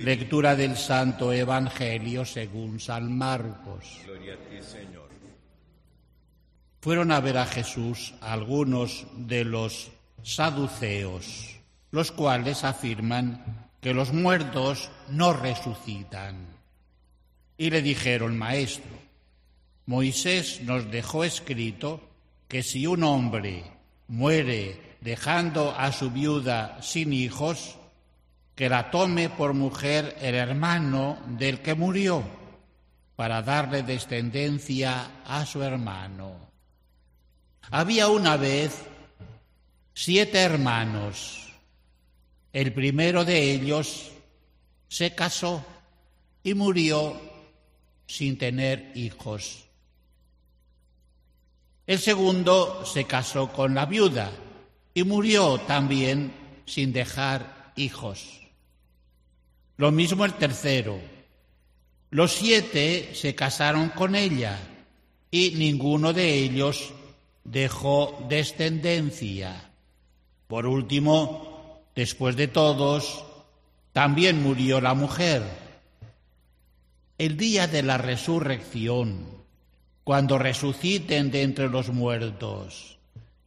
Lectura del Santo Evangelio según San Marcos. Gloria a ti, Señor. Fueron a ver a Jesús algunos de los saduceos, los cuales afirman que los muertos no resucitan. Y le dijeron, Maestro, Moisés nos dejó escrito que si un hombre muere dejando a su viuda sin hijos, que la tome por mujer el hermano del que murió, para darle descendencia a su hermano. Había una vez siete hermanos. El primero de ellos se casó y murió sin tener hijos. El segundo se casó con la viuda y murió también sin dejar hijos. Lo mismo el tercero. Los siete se casaron con ella y ninguno de ellos dejó descendencia. Por último, después de todos, también murió la mujer. El día de la resurrección, cuando resuciten de entre los muertos,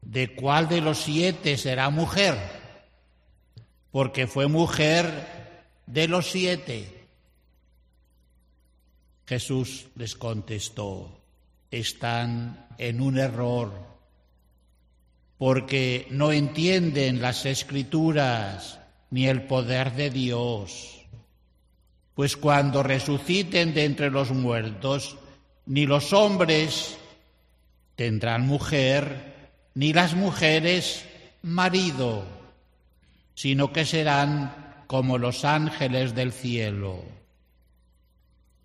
¿de cuál de los siete será mujer? Porque fue mujer de los siete. Jesús les contestó, están en un error, porque no entienden las escrituras ni el poder de Dios. Pues cuando resuciten de entre los muertos, ni los hombres tendrán mujer, ni las mujeres marido, sino que serán como los ángeles del cielo.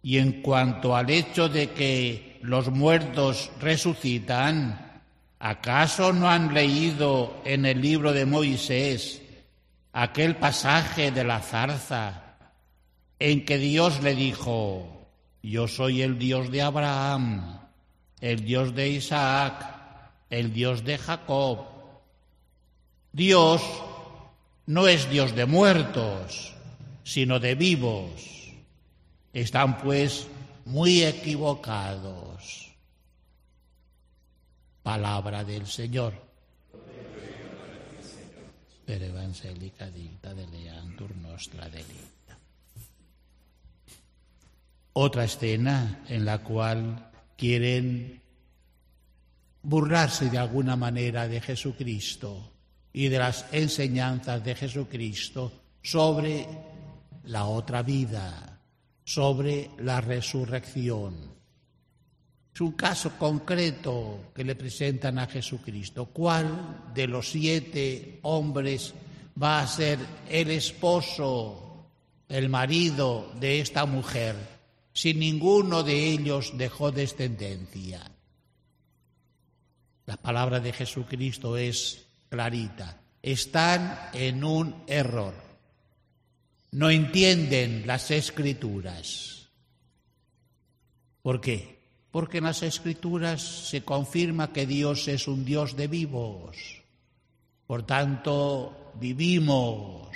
Y en cuanto al hecho de que los muertos resucitan, ¿acaso no han leído en el libro de Moisés aquel pasaje de la zarza en que Dios le dijo, yo soy el Dios de Abraham, el Dios de Isaac, el Dios de Jacob? Dios no es Dios de muertos, sino de vivos. Están pues muy equivocados. Palabra del Señor. Dicta de leantur nostra delita. Otra escena en la cual quieren burlarse de alguna manera de Jesucristo y de las enseñanzas de Jesucristo sobre la otra vida, sobre la resurrección. Es un caso concreto que le presentan a Jesucristo. ¿Cuál de los siete hombres va a ser el esposo, el marido de esta mujer, si ninguno de ellos dejó descendencia? La palabra de Jesucristo es clarita. Están en un error. No entienden las escrituras. ¿Por qué? Porque en las escrituras se confirma que Dios es un Dios de vivos. Por tanto, vivimos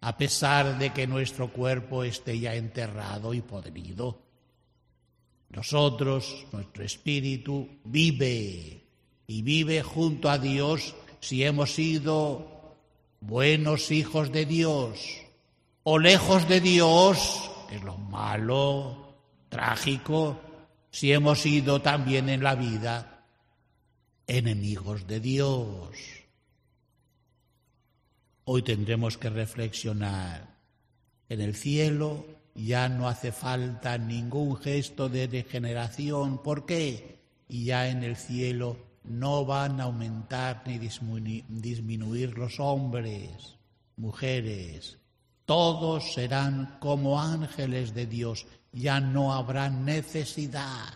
a pesar de que nuestro cuerpo esté ya enterrado y podrido. Nosotros, nuestro espíritu, vive y vive junto a Dios si hemos sido buenos hijos de Dios o lejos de Dios, que es lo malo, trágico, si hemos sido también en la vida enemigos de Dios. Hoy tendremos que reflexionar. En el cielo ya no hace falta ningún gesto de degeneración. ¿Por qué? Y ya en el cielo no van a aumentar ni disminuir los hombres, mujeres, todos serán como ángeles de Dios, ya no habrá necesidad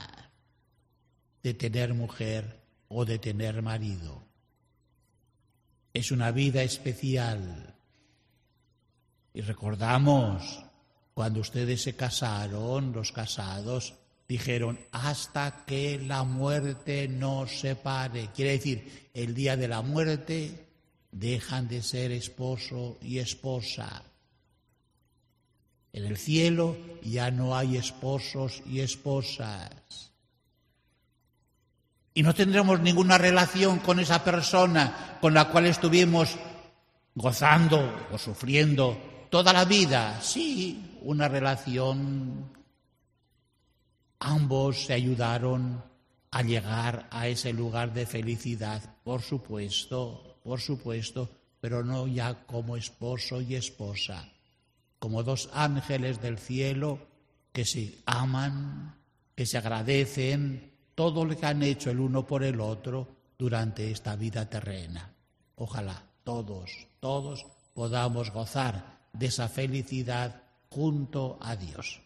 de tener mujer o de tener marido. Es una vida especial. Y recordamos cuando ustedes se casaron, los casados, dijeron hasta que la muerte nos separe. Quiere decir, el día de la muerte dejan de ser esposo y esposa. En el cielo ya no hay esposos y esposas. Y no tendremos ninguna relación con esa persona con la cual estuvimos gozando o sufriendo toda la vida. Sí, una relación. Ambos se ayudaron a llegar a ese lugar de felicidad, por supuesto, por supuesto, pero no ya como esposo y esposa, como dos ángeles del cielo que se aman, que se agradecen todo lo que han hecho el uno por el otro durante esta vida terrena. Ojalá todos, todos podamos gozar de esa felicidad junto a Dios.